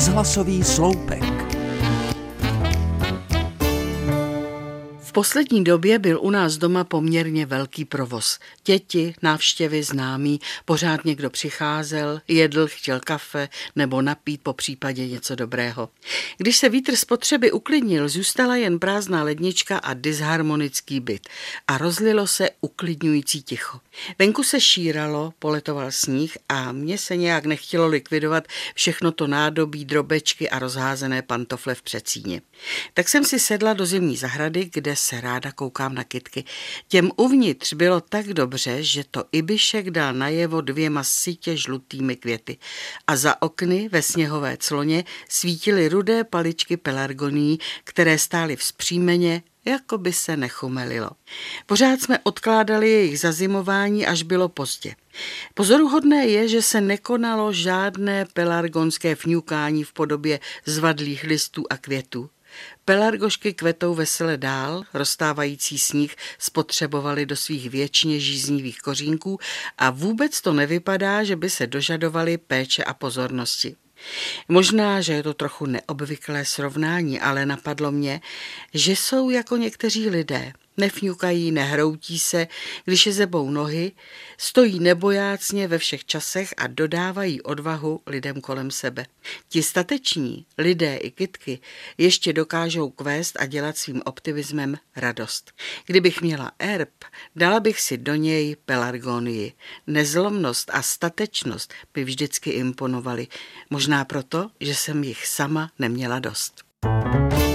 Rozhlasový sloupek. V poslední době byl u nás doma poměrně velký provoz. Děti, návštěvy, známí, pořád někdo přicházel, jedl, chtěl kafe nebo napít po případě něco dobrého. Když se vítr spotřeby uklidnil, zůstala jen prázdná lednička a disharmonický byt a rozlilo se uklidňující ticho. Venku se šíralo, poletoval sníh a mně se nějak nechtělo likvidovat všechno to nádobí, drobečky a rozházené pantofle v přecíně. Tak jsem si sedla do zimní zahrady, kde se ráda koukám na kytky. Těm uvnitř bylo tak dobře, že to Ibišek dal najevo dvěma sítě žlutými květy. A za okny ve sněhové cloně svítily rudé paličky pelargoní, které stály vzpřímeně jako by se nechumelilo. Pořád jsme odkládali jejich zazimování, až bylo pozdě. Pozoruhodné je, že se nekonalo žádné pelargonské fňukání v podobě zvadlých listů a květů. Pelargošky kvetou vesele dál, rozstávající sníh spotřebovali do svých věčně žíznivých kořínků a vůbec to nevypadá, že by se dožadovali péče a pozornosti. Možná, že je to trochu neobvyklé srovnání, ale napadlo mě, že jsou jako někteří lidé. Nefňukají, nehroutí se, když je zebou nohy, stojí nebojácně ve všech časech a dodávají odvahu lidem kolem sebe. Ti stateční, lidé i kytky, ještě dokážou kvést a dělat svým optimismem radost. Kdybych měla erb, dala bych si do něj pelargonii. Nezlomnost a statečnost by vždycky imponovaly. Možná proto, že jsem jich sama neměla dost. thank you